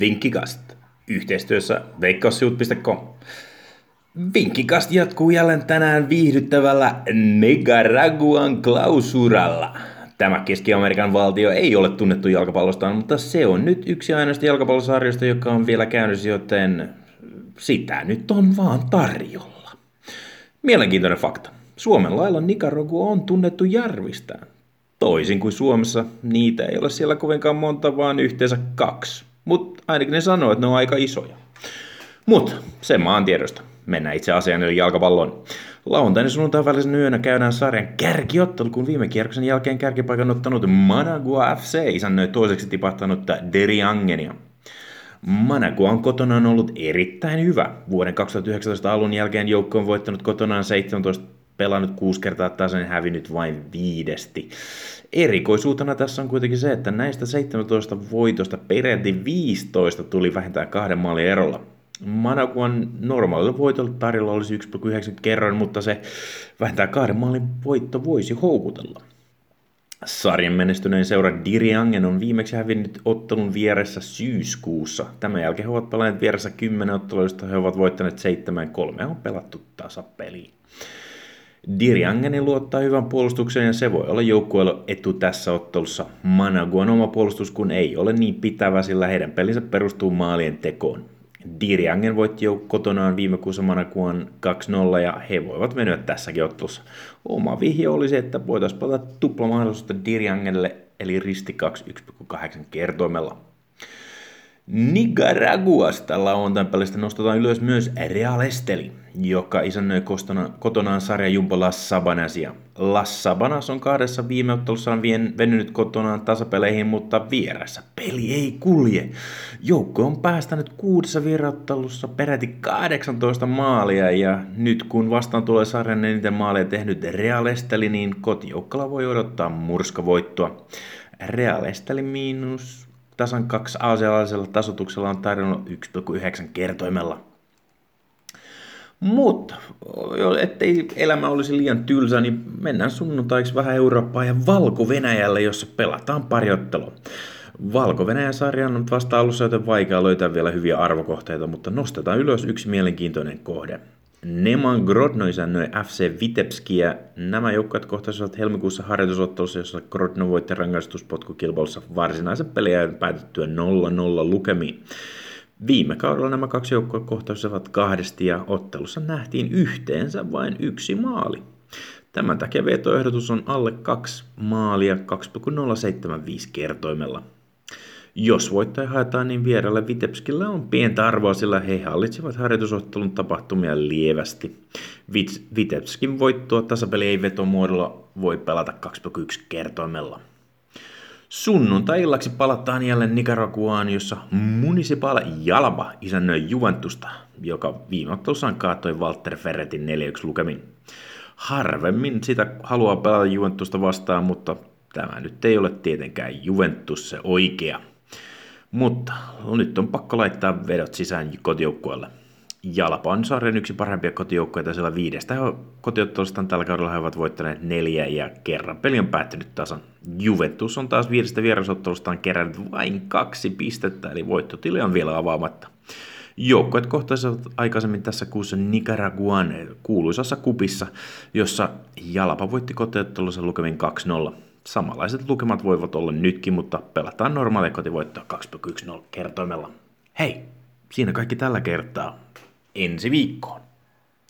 Vinkkikast yhteistyössä veikkaussijoit.com. Vinkkikast jatkuu jälleen tänään viihdyttävällä Nicaraguan klausuralla. Tämä Keski-Amerikan valtio ei ole tunnettu jalkapallostaan, mutta se on nyt yksi ainoasta jalkapallosarjoista, joka on vielä käynnissä, joten sitä nyt on vaan tarjolla. Mielenkiintoinen fakta. Suomen lailla Nicaragua on tunnettu järvistään. Toisin kuin Suomessa, niitä ei ole siellä kovinkaan monta, vaan yhteensä kaksi. Mutta ainakin ne sanoo, että ne on aika isoja. Mutta sen maan tiedosta. Mennään itse asiaan eli jalkapalloon. Lauantaina sunnuntain välisen yönä käydään sarjan kärkiottelu, kun viime kierroksen jälkeen kärkipaikan ottanut Managua FC isännöi toiseksi tipahtanutta Deriangenia. Managua on kotonaan ollut erittäin hyvä. Vuoden 2019 alun jälkeen joukko on voittanut kotonaan 17 pelannut kuusi kertaa tasan hävinnyt vain viidesti. Erikoisuutena tässä on kuitenkin se, että näistä 17 voitosta peräti 15 tuli vähintään kahden maalin erolla. Manakuan normaalilla voitolla tarjolla olisi 1,9 kerran, mutta se vähintään kahden maalin voitto voisi houkutella. Sarjan menestyneen seura Diriangen on viimeksi hävinnyt ottelun vieressä syyskuussa. Tämän jälkeen he ovat pelanneet vieressä 10 otteluista, he ovat voittaneet 7-3 on pelattu tasapeliin. Diriangeni luottaa hyvän puolustuksen ja se voi olla joukkueelle etu tässä ottelussa. Managuan oma puolustus kun ei ole niin pitävä, sillä heidän pelinsä perustuu maalien tekoon. Diriangen voitti jo kotonaan viime kuussa Managuan 2-0 ja he voivat venyä tässäkin ottelussa. Oma vihje olisi, että voitaisiin tupla mahdollisuutta Diriangelle eli risti 2 1,8 kertoimella. Nicaraguasta lauantain pelistä nostetaan ylös myös Real Esteli, joka isännöi kotona, kotonaan sarja Jumbo Las Sabanasia. Las Sabanas on kahdessa viime ottelussaan vien, venynyt kotonaan tasapeleihin, mutta vieressä peli ei kulje. Joukko on päästänyt kuudessa vierottelussa peräti 18 maalia ja nyt kun vastaan tulee sarjan eniten maalia tehnyt Real Esteli, niin kotijoukkalla voi odottaa murskavoittoa. Real Esteli miinus tasan kaksi aasialaisella tasotuksella on tarjonnut 1,9 kertoimella. Mutta, ettei elämä olisi liian tylsä, niin mennään sunnuntaiksi vähän Eurooppaan ja Valko-Venäjälle, jossa pelataan pari ottelua. Valko-Venäjän sarja on vasta alussa, joten vaikea löytää vielä hyviä arvokohteita, mutta nostetaan ylös yksi mielenkiintoinen kohde. Neman Grodno isännöi FC Vitebskiä. Nämä joukkueet kohtasivat helmikuussa harjoitusottelussa, jossa Grodno voitti rangaistuspotkukilpailussa varsinaisen peliä päätettyä 0-0 lukemiin. Viime kaudella nämä kaksi joukkoa kohtasivat kahdesti ja ottelussa nähtiin yhteensä vain yksi maali. Tämän takia vetoehdotus on alle kaksi maalia 2,075 kertoimella. Jos voittaja haetaan, niin vieraille Vitebskillä on pientä arvoa, sillä he hallitsivat harjoitusottelun tapahtumia lievästi. Vitebskin voittoa tasapeli ei vetomuodolla voi pelata 2,1 kertoimella. Sunnuntai-illaksi palataan jälleen Nicaraguaan, jossa Municipal Jalba isännöi Juventusta, joka viime ottelussaan kaatoi Walter Ferretin 4-1 lukemin. Harvemmin sitä haluaa pelata Juventusta vastaan, mutta tämä nyt ei ole tietenkään Juventus se oikea. Mutta nyt on pakko laittaa vedot sisään kotijoukkueelle. Jalpa on sarjan yksi parhaimpia kotijoukkoja, sillä viidestä kotiottelustaan tällä kaudella he ovat voittaneet neljä ja kerran peli on päättynyt tasan. Juventus on taas viidestä vierasottelustaan kerännyt vain kaksi pistettä, eli voittotili on vielä avaamatta. Joukkueet kohtaisivat aikaisemmin tässä kuussa Nicaraguan kuuluisassa kupissa, jossa Jalpa voitti kotiottelussa lukemin 2-0. Samanlaiset lukemat voivat olla nytkin, mutta pelataan normaalia kotivoittoa 2,10 kertoimella. Hei, siinä kaikki tällä kertaa. Ensi viikkoon.